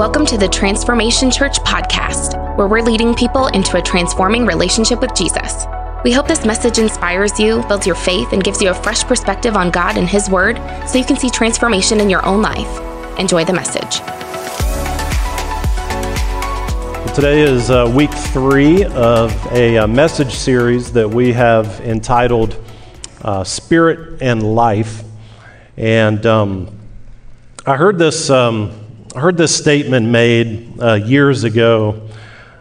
Welcome to the Transformation Church podcast, where we're leading people into a transforming relationship with Jesus. We hope this message inspires you, builds your faith, and gives you a fresh perspective on God and His Word so you can see transformation in your own life. Enjoy the message. Today is uh, week three of a, uh, message series that we have entitled uh, Spirit and Life. And um, I heard this. Um, I heard this statement made uh, years ago.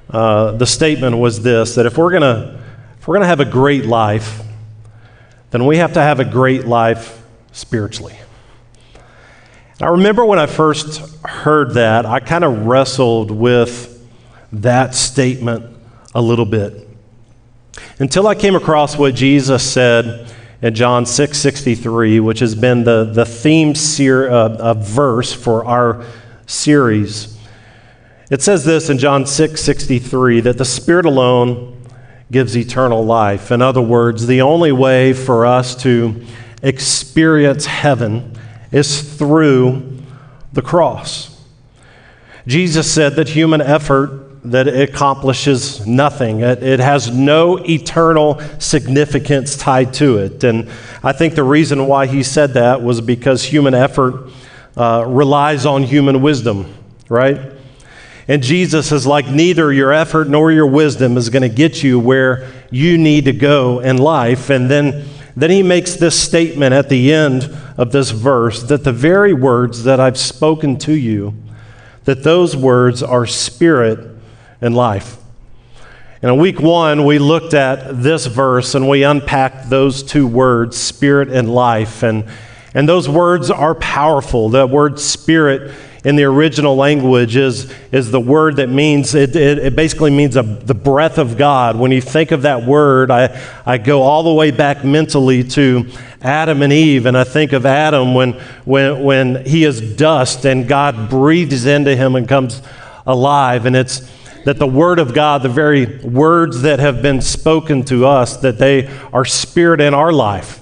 Uh, the statement was this that if we're going to if we're going to have a great life, then we have to have a great life spiritually. And I remember when I first heard that, I kind of wrestled with that statement a little bit until I came across what Jesus said in John 6 63, which has been the, the theme ser- uh, verse for our series. It says this in John 6 63 that the Spirit alone gives eternal life. In other words, the only way for us to experience heaven is through the cross. Jesus said that human effort that accomplishes nothing. It, it, has no eternal significance tied to it. And I think the reason why he said that was because human effort uh, relies on human wisdom, right? And Jesus is like, neither your effort nor your wisdom is going to get you where you need to go in life. And then, then he makes this statement at the end of this verse that the very words that I've spoken to you, that those words are spirit and life. In week one, we looked at this verse and we unpacked those two words, spirit and life. And and those words are powerful. The word spirit in the original language is, is the word that means, it, it, it basically means a, the breath of God. When you think of that word, I, I go all the way back mentally to Adam and Eve, and I think of Adam when, when, when he is dust and God breathes into him and comes alive. And it's that the Word of God, the very words that have been spoken to us, that they are spirit in our life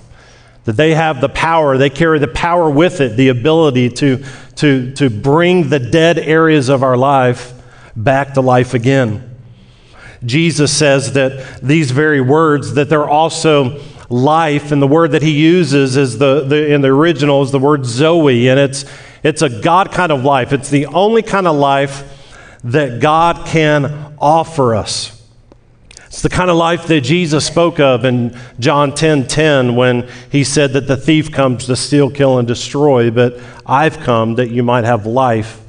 that they have the power, they carry the power with it, the ability to, to, to bring the dead areas of our life back to life again. Jesus says that these very words, that they're also life, and the word that he uses is the, the in the original is the word Zoe, and it's it's a God kind of life. It's the only kind of life that God can offer us. It's the kind of life that Jesus spoke of in John 10 10 when he said that the thief comes to steal, kill, and destroy, but I've come that you might have life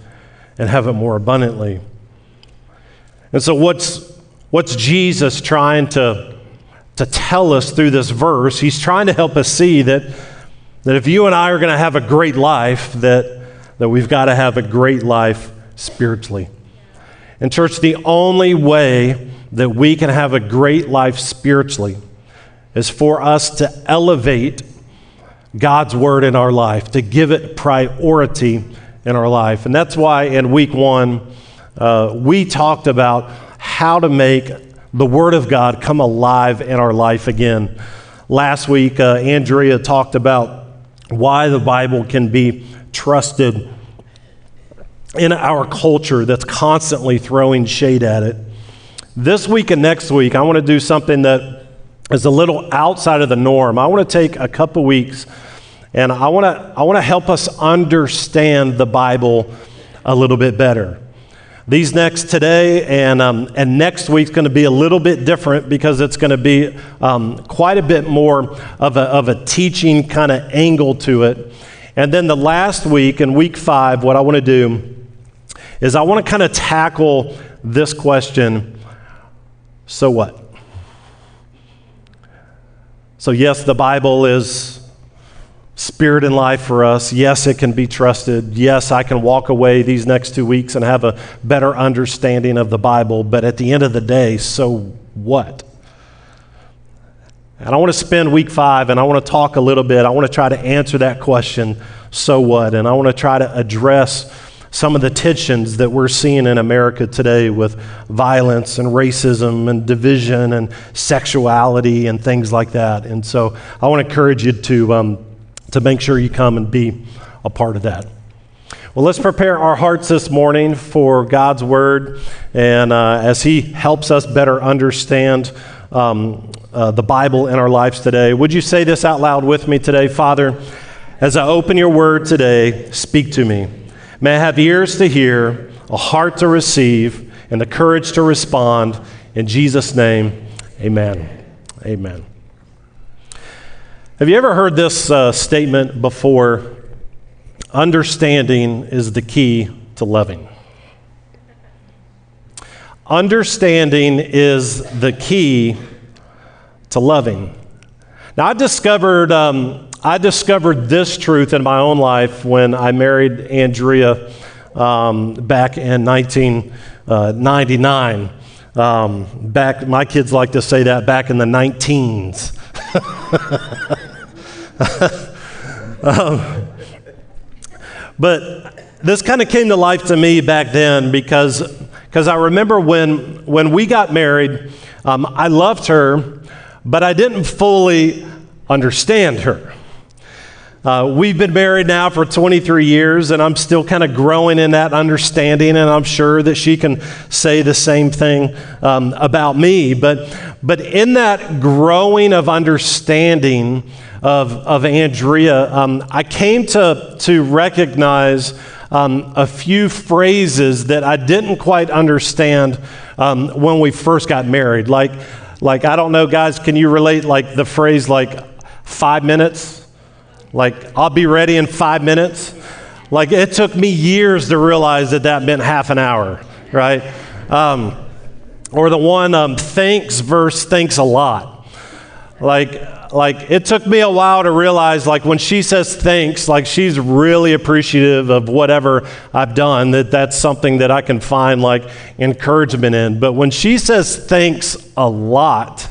and have it more abundantly. And so, what's, what's Jesus trying to, to tell us through this verse? He's trying to help us see that, that if you and I are going to have a great life, that, that we've got to have a great life spiritually. And, church, the only way that we can have a great life spiritually is for us to elevate God's word in our life, to give it priority in our life. And that's why in week one, uh, we talked about how to make the word of God come alive in our life again. Last week, uh, Andrea talked about why the Bible can be trusted in our culture that's constantly throwing shade at it. This week and next week, I want to do something that is a little outside of the norm. I want to take a couple weeks and I want to, I want to help us understand the Bible a little bit better. These next today and, um, and next week's going to be a little bit different because it's going to be um, quite a bit more of a, of a teaching kind of angle to it. And then the last week, in week five, what I want to do is I want to kind of tackle this question so what? So, yes, the Bible is spirit and life for us. Yes, it can be trusted. Yes, I can walk away these next two weeks and have a better understanding of the Bible. But at the end of the day, so what? And I want to spend week five and I want to talk a little bit. I want to try to answer that question, so what? And I want to try to address some of the tensions that we're seeing in America today with violence and racism and division and sexuality and things like that. And so I want to encourage you to, um, to make sure you come and be a part of that. Well, let's prepare our hearts this morning for God's Word, and uh, as He helps us better understand um, uh, the Bible in our lives today, would you say this out loud with me today? Father, as I open your Word today, speak to me. May I have ears to hear, a heart to receive, and the courage to respond. In Jesus' name, amen. Amen. Have you ever heard this uh, statement before? Understanding is the key to loving. Understanding is the key to loving. Now, I discovered, um, I discovered this truth in my own life when I married Andrea um, back in 1999. Uh, um, back, my kids like to say that back in the 19s. um, but this kind of came to life to me back then because because I remember when when we got married, um, I loved her, but I didn't fully understand her. Uh, we've been married now for 23 years, and I'm still kind of growing in that understanding, and I'm sure that she can say the same thing um, about me. But, but in that growing of understanding, of, of Andrea, um, I came to, to recognize um, a few phrases that I didn't quite understand um, when we first got married. Like, like, I don't know, guys, can you relate like the phrase like five minutes? Like, I'll be ready in five minutes? Like, it took me years to realize that that meant half an hour, right? Um, or the one, um, thanks verse thanks a lot. Like, like it took me a while to realize like when she says thanks like she's really appreciative of whatever i've done that that's something that i can find like encouragement in but when she says thanks a lot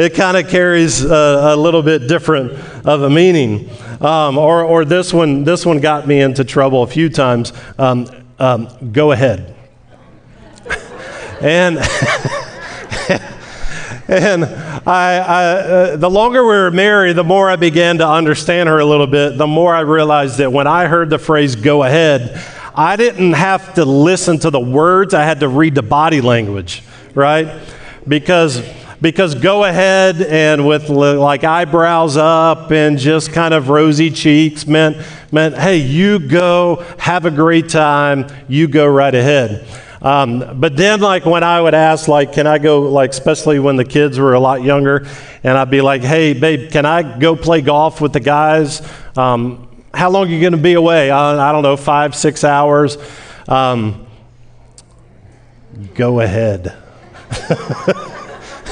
it kind of carries a, a, little bit different of a meaning. Um, or, or this one this one got me into trouble a few times. Um, um, go ahead. And and I, I uh, the longer we were married, the more I began to understand her a little bit, the more I realized that when I heard the phrase go ahead, I didn't have to listen to the words, I had to read the body language, right? Because because go ahead and with like eyebrows up and just kind of rosy cheeks meant meant hey you go have a great time you go right ahead um, but then, like, when I would ask, like, can I go, like, especially when the kids were a lot younger, and I'd be like, hey, babe, can I go play golf with the guys? Um, how long are you going to be away? I, I, don't know, five, six hours. Um, go ahead.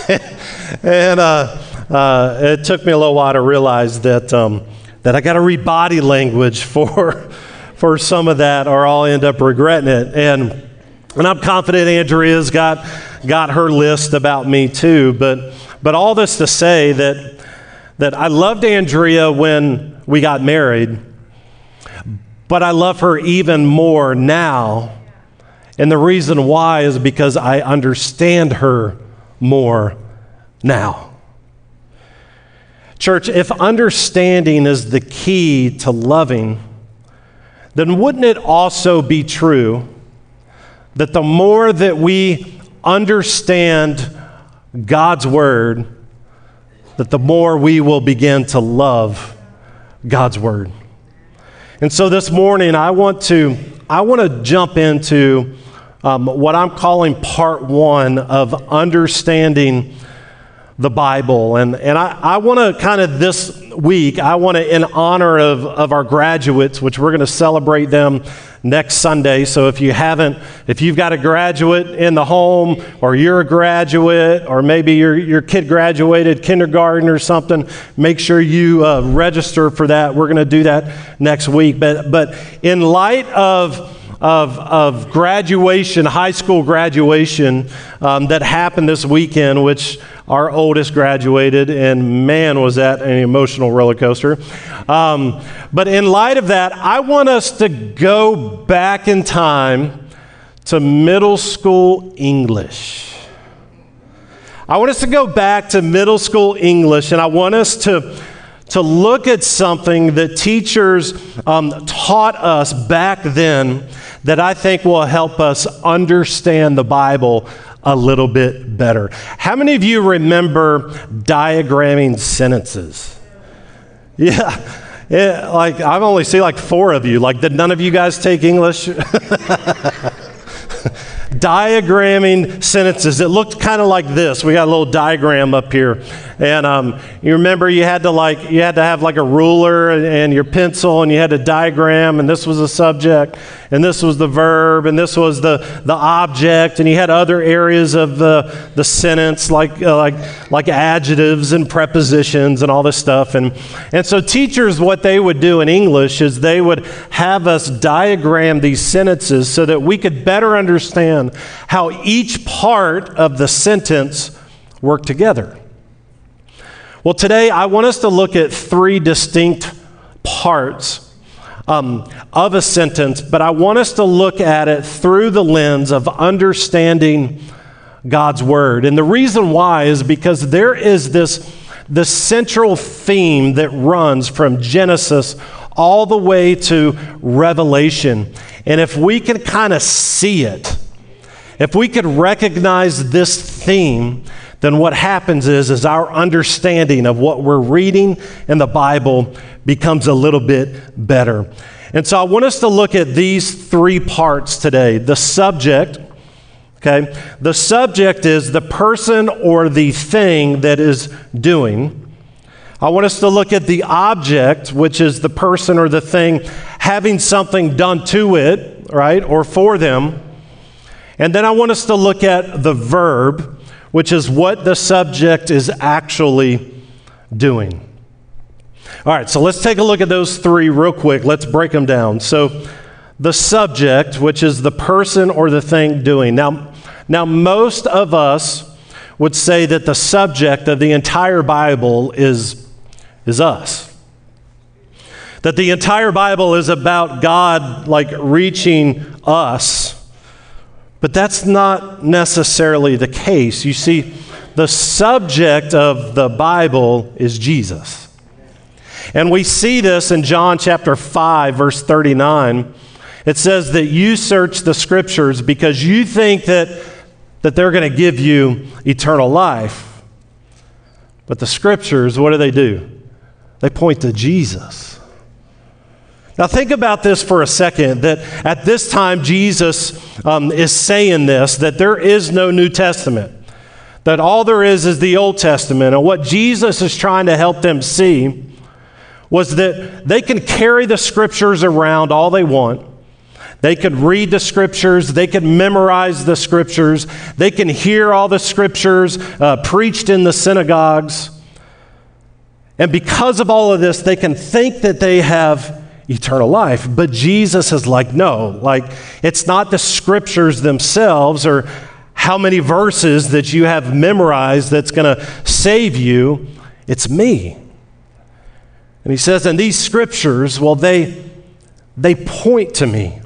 and uh, uh, it took me a little while to realize that, um, that I got to read body language for, for some of that, or I'll end up regretting it. And and I'm confident Andrea's got, got her list about me too. But, but all this to say that, that I loved Andrea when we got married, but I love her even more now. And the reason why is because I understand her more now. Church, if understanding is the key to loving, then wouldn't it also be true? that the more that we understand God's Word, that the more we will begin to love God's Word. And so this morning, I want to, I want to jump into um, what I'm calling part one of understanding the Bible. And, and I, I want to kind of this week, I want to, in honor of, of our graduates, which we're going to celebrate them next Sunday. So if you haven't, if you've got a graduate in the home, or you're a graduate, or maybe your, your kid graduated kindergarten or something, make sure you uh, register for that. We're going to do that next week. But, but in light of of, of graduation, high school graduation um, that happened this weekend, which our oldest graduated, and man, was that an emotional roller coaster. Um, but in light of that, I want us to go back in time to middle school English. I want us to go back to middle school English, and I want us to to look at something that teachers um, taught us back then that I think will help us understand the Bible a little bit better. How many of you remember diagramming sentences? Yeah. Like I've only seen like four of you. Like, did none of you guys take English? diagramming sentences. It looked kind of like this. We got a little diagram up here, and um, you remember you had to like you had to have like a ruler and, and, your pencil, and you had to diagram, and this was the subject, and this was the verb, and this was the the object, and you had other areas of the the sentence like uh, like like adjectives and prepositions and all this stuff, and and so teachers what they would do in English is they would have us diagram these sentences so that we could better understand understand how each part of the sentence work together. Well, today I want us to look at three distinct parts um, of a sentence, but I want us to look at it through the lens of understanding God's Word. And the reason why is because there is this, the central theme that runs from Genesis all the way to Revelation. And if we can kind of see it, if we could recognize this theme, then what happens is, is our understanding of what we're reading in the Bible becomes a little bit better. And so I want us to look at these three parts today. The subject, okay? The subject is the person or the thing that is doing. I want us to look at the object, which is the person or the thing having something done to it, right, or for them. And then I want us to look at the verb, which is what the subject is actually doing. All right, so let's take a look at those three real quick. Let's break them down. So, the subject, which is the person or the thing doing. Now, now most of us would say that the subject of the entire Bible is, is us. That the entire Bible is about God like reaching us but that's not necessarily the case. You see, the subject of the Bible is Jesus. And we see this in John chapter 5, verse 39. It says that you search the scriptures because you think that, that they're going to give you eternal life. But the scriptures, what do they do? They point to Jesus. Now, think about this for a second that at this time, Jesus um, is saying this that there is no New Testament, that all there is is the Old Testament. And what Jesus is trying to help them see was that they can carry the scriptures around all they want. They could read the scriptures, they could memorize the scriptures, they can hear all the scriptures uh, preached in the synagogues. And because of all of this, they can think that they have eternal life. But Jesus is like, no, like it's not the scriptures themselves or how many verses that you have memorized that's going to save you. It's me. And he says, and these scriptures, well, they, they point to me.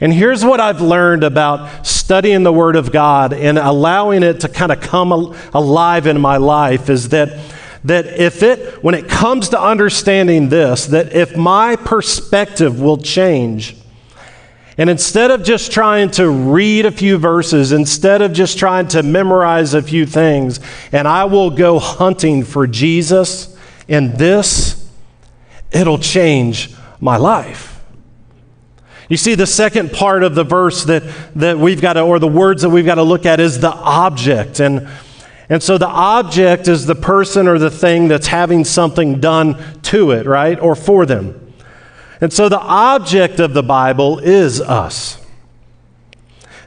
And here's what I've learned about studying the Word of God and allowing it to kind of come alive in my life is that that if it, when it comes to understanding this, that if my perspective will change, and instead of just trying to read a few verses, instead of just trying to memorize a few things, and I will go hunting for Jesus in this, it'll change my life. You see, the second part of the verse that, that we've got to, or the words that we've got to look at is the object. And and so the object is the person or the thing that's having something done to it, right? Or for them. And so the object of the Bible is us.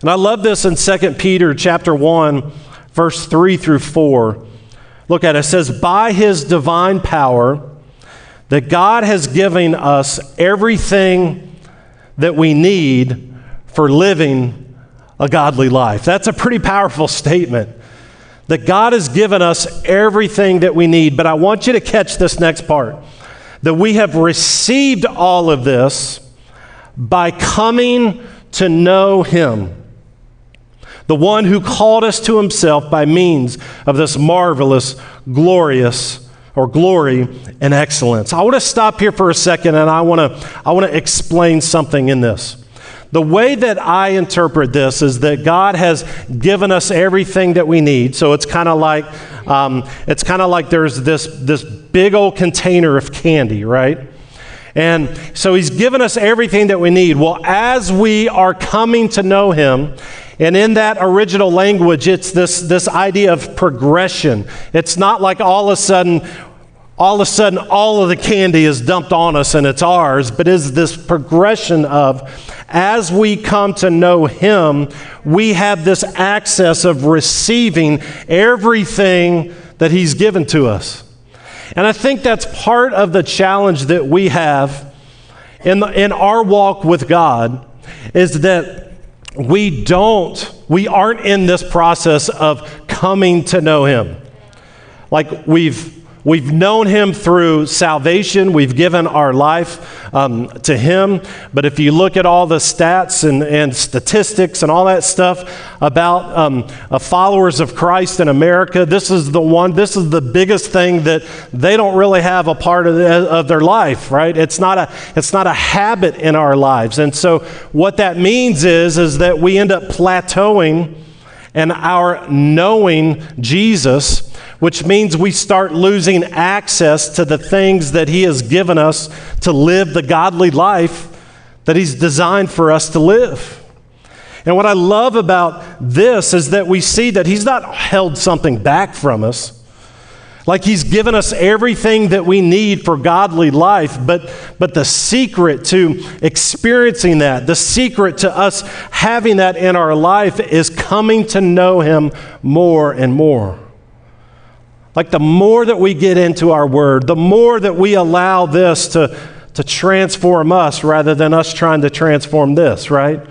And I love this in 2 Peter chapter 1 verse 3 through 4. Look at it. It says by his divine power that God has given us everything that we need for living a godly life. That's a pretty powerful statement that God has given us everything that we need. But I want you to catch this next part that we have received all of this by coming to know Him. The one who called us to Himself by means of this marvelous, glorious or glory and excellence. I want to stop here for a second and I want to I want to explain something in this. The way that I interpret this is that God has given us everything that we need. So it's kind of like um, it's kind of like there's this this big old container of candy, right? And so He's given us everything that we need. Well, as we are coming to know Him, and in that original language, it's this, this idea of progression. It's not like all of a sudden all of a sudden all of the candy is dumped on us and it's ours, but is this progression of as we come to know Him, we have this access of receiving everything that He's given to us. And I think that's part of the challenge that we have in, the, in our walk with God is that we don't, we aren't in this process of coming to know Him. Like we've We've known him through salvation. We've given our life um, to him. But if you look at all the stats and, and statistics and all that stuff about um, uh, followers of Christ in America, this is the one, this is the biggest thing that they don't really have a part of, the, of their life, right? It's not, a, it's not a habit in our lives. And so what that means is, is that we end up plateauing and our knowing Jesus, which means we start losing access to the things that He has given us to live the godly life that He's designed for us to live. And what I love about this is that we see that He's not held something back from us. Like he's given us everything that we need for godly life, but, but the secret to experiencing that, the secret to us having that in our life is coming to know him more and more. Like the more that we get into our word, the more that we allow this to, to transform us rather than us trying to transform this, right?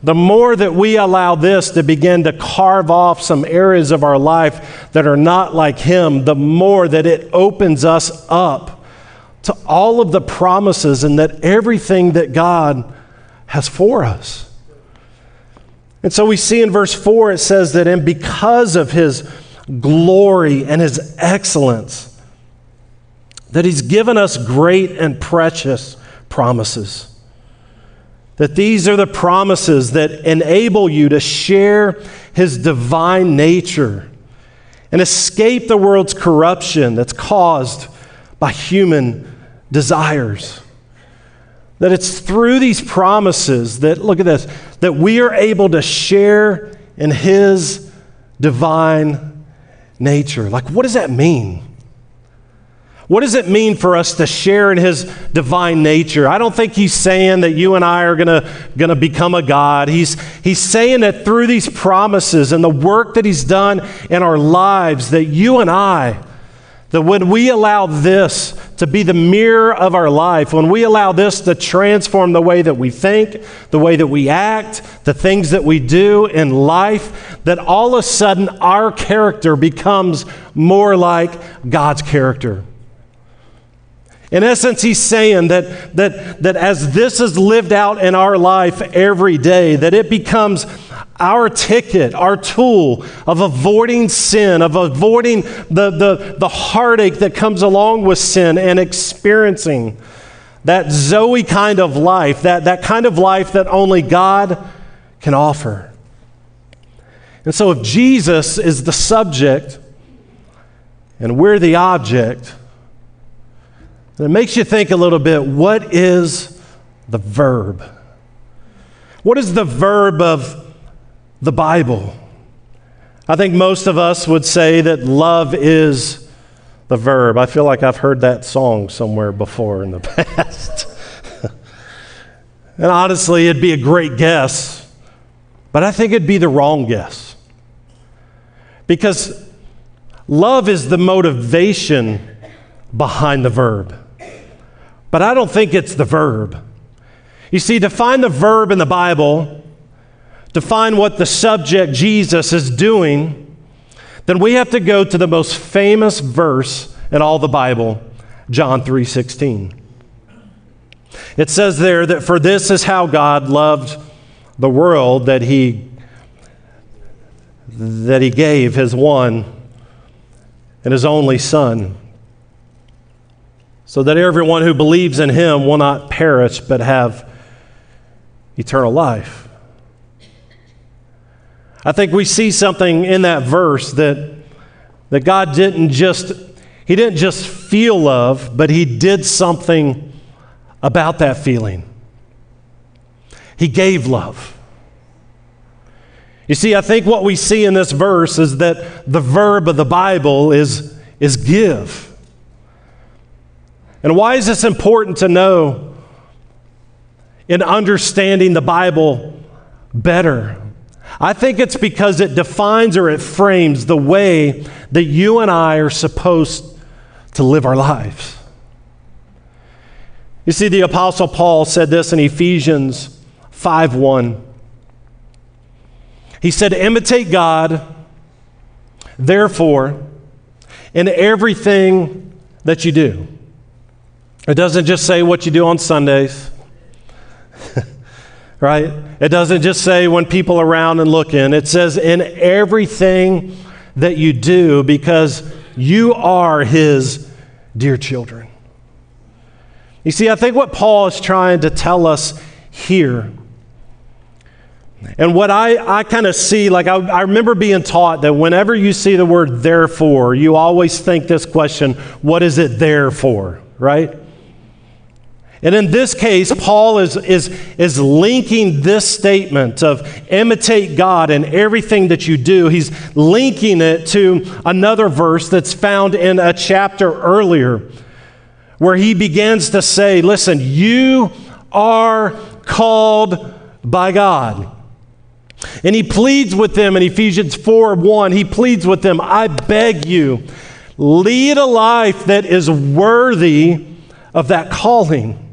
the more that we allow this to begin to carve off some areas of our life that are not like Him, the more that it opens us up to all of the promises and that everything that God has for us. And so we see in verse 4 it says that, and because of His glory and His excellence, that He's given us great and precious promises that these are the promises that enable you to share his divine nature and escape the world's corruption that's caused by human desires. That it's through these promises that, look at this, that we are able to share in his divine nature. Like, what does that mean? What does it mean for us to share in his divine nature? I don't think he's saying that you and I are going to gonna become a God. He's, he's saying that through these promises and the work that he's done in our lives, that you and I, that when we allow this to be the mirror of our life, when we allow this to transform the way that we think, the way that we act, the things that we do in life, that all of a sudden our character becomes more like God's character. In essence, he's saying that, that, that as this is lived out in our life every day, that it becomes our ticket, our tool of avoiding sin, of avoiding the, the, the heartache that comes along with sin and experiencing that Zoe kind of life, that, that kind of life that only God can offer. And so, if Jesus is the subject and we're the object, it makes you think a little bit what is the verb? What is the verb of the Bible? I think most of us would say that love is the verb. I feel like I've heard that song somewhere before in the past. and honestly, it'd be a great guess, but I think it'd be the wrong guess. Because love is the motivation behind the verb. But I don't think it's the verb. You see, to find the verb in the Bible, to find what the subject Jesus is doing, then we have to go to the most famous verse in all the Bible, John 3:16. It says there that for this is how God loved the world that he that he gave his one and his only son so that everyone who believes in him will not perish but have eternal life. I think we see something in that verse that, that God didn't just, he didn't just feel love, but he did something about that feeling. He gave love. You see, I think what we see in this verse is that the verb of the Bible is, is give. And why is this important to know in understanding the Bible better? I think it's because it defines or it frames the way that you and I are supposed to live our lives. You see, the Apostle Paul said this in Ephesians 5 1. He said, Imitate God, therefore, in everything that you do. It doesn't just say what you do on Sundays, right? It doesn't just say when people around and look in. It says in everything that you do because you are his dear children. You see, I think what Paul is trying to tell us here, and what I, I kind of see, like I, I remember being taught that whenever you see the word therefore, you always think this question what is it there for, right? And in this case, Paul is, is, is linking this statement of imitate God in everything that you do. He's linking it to another verse that's found in a chapter earlier where he begins to say, Listen, you are called by God. And he pleads with them in Ephesians 4 1. He pleads with them, I beg you, lead a life that is worthy of that calling.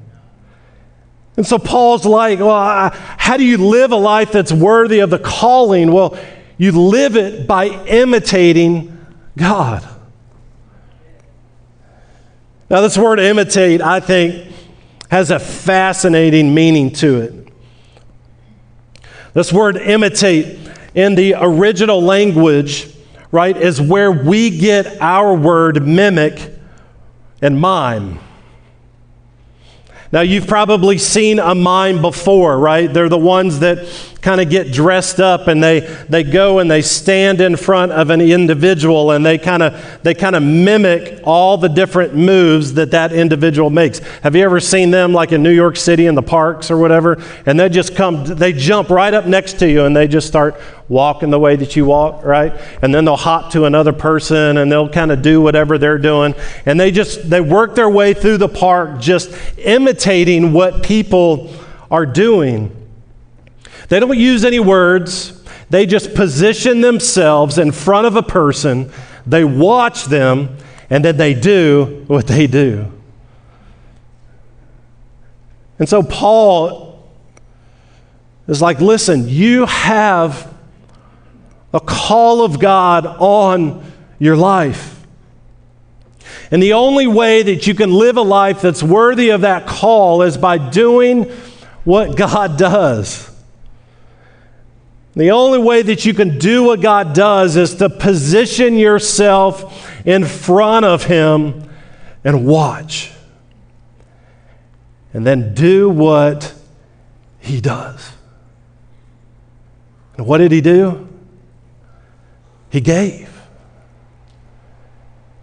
And so Paul's like, well, how do you live a life that's worthy of the calling? Well, you live it by imitating God. Now, this word imitate, I think, has a fascinating meaning to it. This word imitate in the original language, right, is where we get our word mimic and mime. Now, you've probably seen a mime before, right? They're the ones that kind of get dressed up and they, they go and they stand in front of an individual and they kind of they kind of mimic all the different moves that that individual makes. Have you ever seen them like in New York City in the parks or whatever? And they just come, they jump right up next to you and they just start walking the way that you walk, right? And then they'll hop to another person and they'll kind of do whatever they're doing. And they just they work their way through the park just imitating what people are doing. They don't use any words, they just position themselves in front of a person, they watch them, and then they do what they do. And so Paul is like, listen, you have a call of God on your life. And the only way that you can live a life that's worthy of that call is by doing what God does. The only way that you can do what God does is to position yourself in front of Him and watch. And then do what He does. And what did He do? He gave.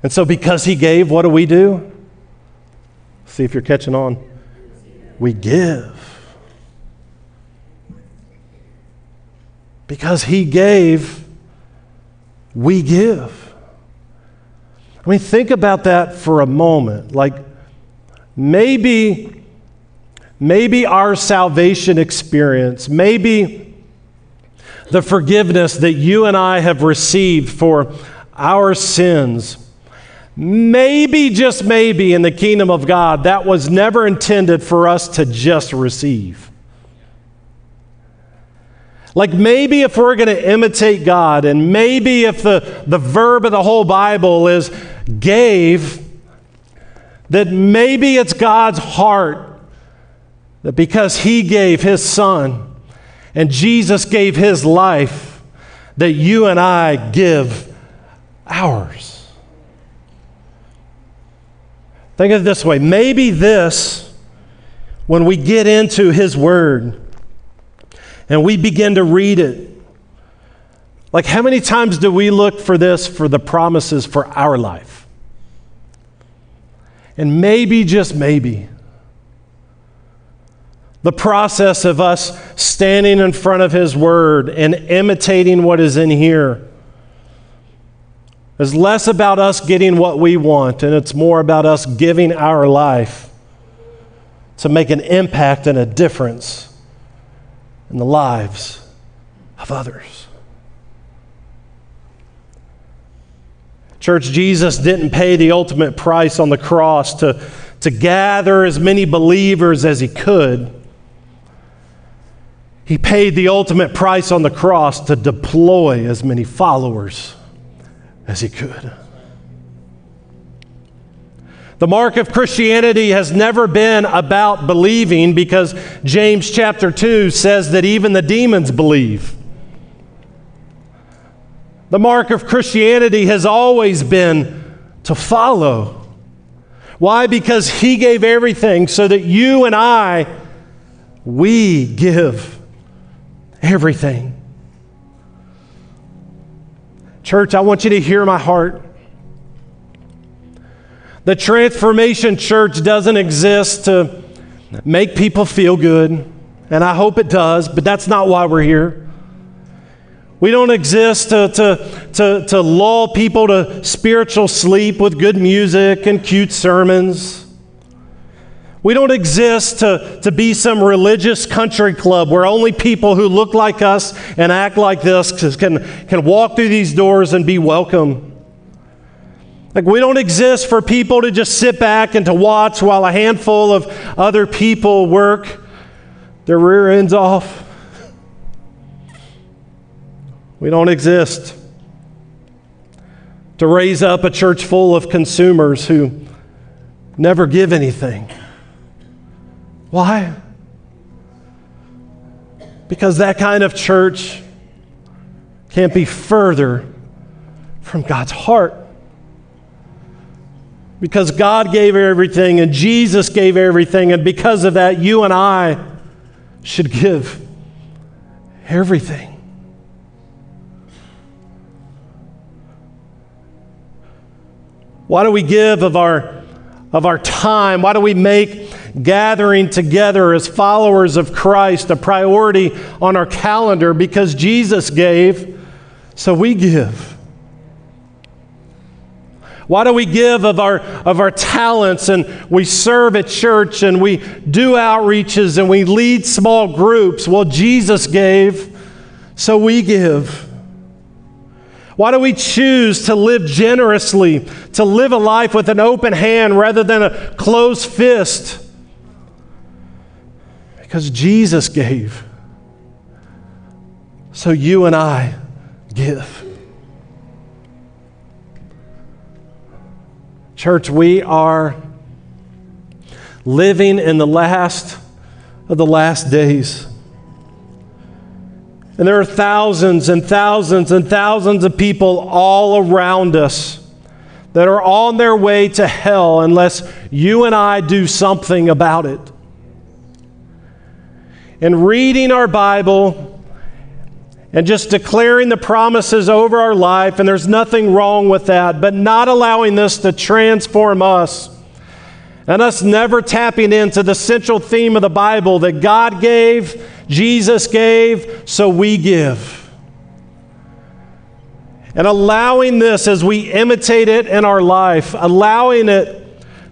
And so, because He gave, what do we do? See if you're catching on. We give. Because he gave, we give. I mean, think about that for a moment. Like, maybe, maybe our salvation experience, maybe the forgiveness that you and I have received for our sins, maybe, just maybe, in the kingdom of God, that was never intended for us to just receive. Like maybe if we're going to imitate God, and maybe if the, the verb of the whole Bible is gave, that maybe it's God's heart that because He gave His Son and Jesus gave His life, that you and I give ours. Think of it this way maybe this, when we get into His Word and we begin to read it, like how many times do we look for this for the promises for our life? And maybe, just maybe, the process of us standing in front of His Word and imitating what is in here is less about us getting what we want, and it's more about us giving our life to make an impact and a difference in the lives of others. Church, Jesus didn't pay the ultimate price on the cross to, to gather as many believers as he could. He paid the ultimate price on the cross to deploy as many followers as he could. The mark of Christianity has never been about believing because James chapter 2 says that even the demons believe. The mark of Christianity has always been to follow. Why? Because he gave everything so that you and I, we give everything. Church, I want you to hear my heart. The Transformation Church doesn't exist to make people feel good, and I hope it does, but that's not why we're here. We don't exist to, to, to, to lull people to spiritual sleep with good music and cute sermons. We don't exist to, to be some religious country club where only people who look like us and act like this can, can walk through these doors and be welcome. Like, we don't exist for people to just sit back and to watch while a handful of other people work their rear ends off. We don't exist to raise up a church full of consumers who never give anything. Why? Because that kind of church can't be further from God's heart. Because God gave everything and Jesus gave everything, and because of that, you and I should give everything. Why do we give of our, of our time? Why do we make gathering together as followers of Christ a priority on our calendar because Jesus gave, so we give. Why do we give of our, of our talents and we serve at church and we do outreaches and we lead small groups? Well, Jesus gave, so we give. Why do we choose to live generously, to live a life with an open hand rather than a closed fist? Because Jesus gave. So you and I give. Church, we are living in the last of the last days. And there are thousands and thousands and thousands of people all around us that are on their way to hell unless you and I do something about it. And reading our Bible and just declaring the promises over our life, and there's nothing wrong with that, but not allowing this to transform us and us never tapping into the central theme of the Bible that God gave, Jesus gave, so we give. And allowing this as we imitate it in our life, allowing it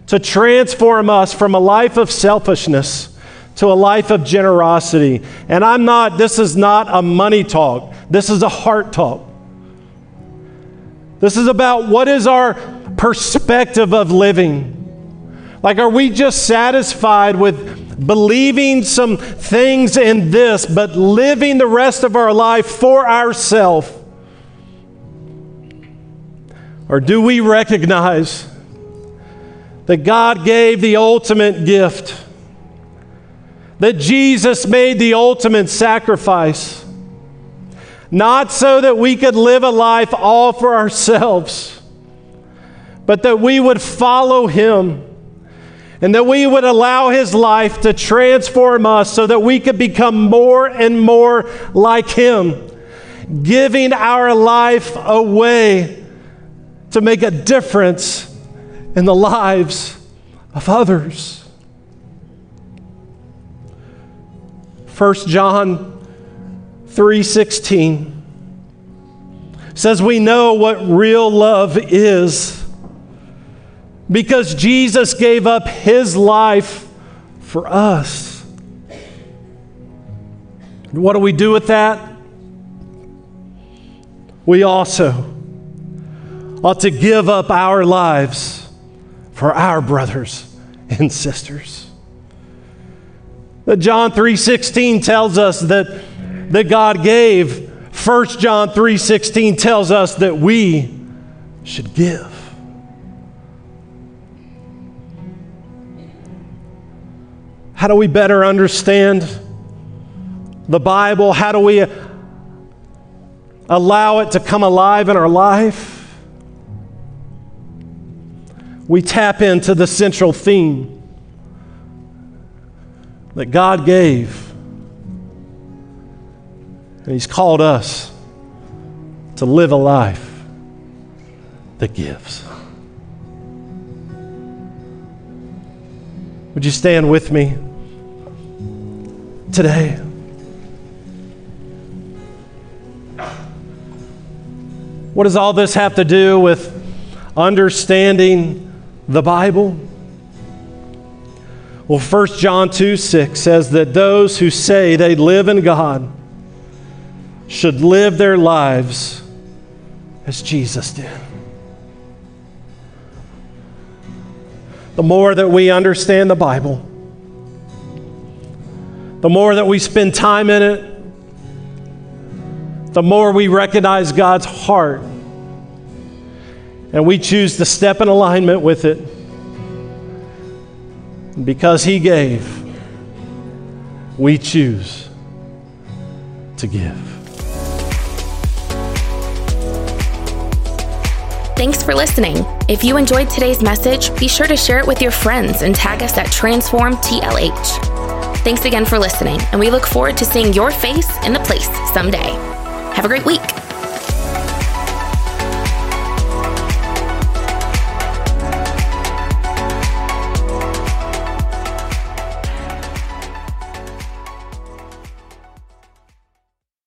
to transform us from a life of selfishness to a life of generosity. And I'm not, this is not a money talk, this is a heart talk. This is about what is our perspective of living. Like, are we just satisfied with believing some things in this, but living the rest of our life for ourselves? Or do we recognize that God gave the ultimate gift? that Jesus made the ultimate sacrifice. Not so that we could live a life all for ourselves, but that we would follow Him and that we would allow His life to transform us so that we could become more and more like Him, giving our life away to make a difference in the lives of others. 1 John 3:16 says we know what real love is because Jesus gave up his life for us. And what do we do with that? We also ought to give up our lives for our brothers and sisters. That John 3:16 tells us that, that God gave. 1 John 3:16 tells us that we should give. How do we better understand the Bible? How do we allow it to come alive in our life? We tap into the central theme that God gave. And He's called us to live a life that gives. Would you stand with me? Today. What does all this have to do with understanding the Bible? Well, 1 John 2 6 says that those who say they live in God should live their lives as Jesus did. The more that we understand the Bible, the more that we spend time in it, the more we recognize God's heart. And we choose to step in alignment with it. because He gave, we choose to give. Thanks for listening. If you enjoyed today's message, be sure to share it with your friends and tag us at TransformTLH. Thanks again for listening, and we look forward to seeing your face in the place someday. Have a great week.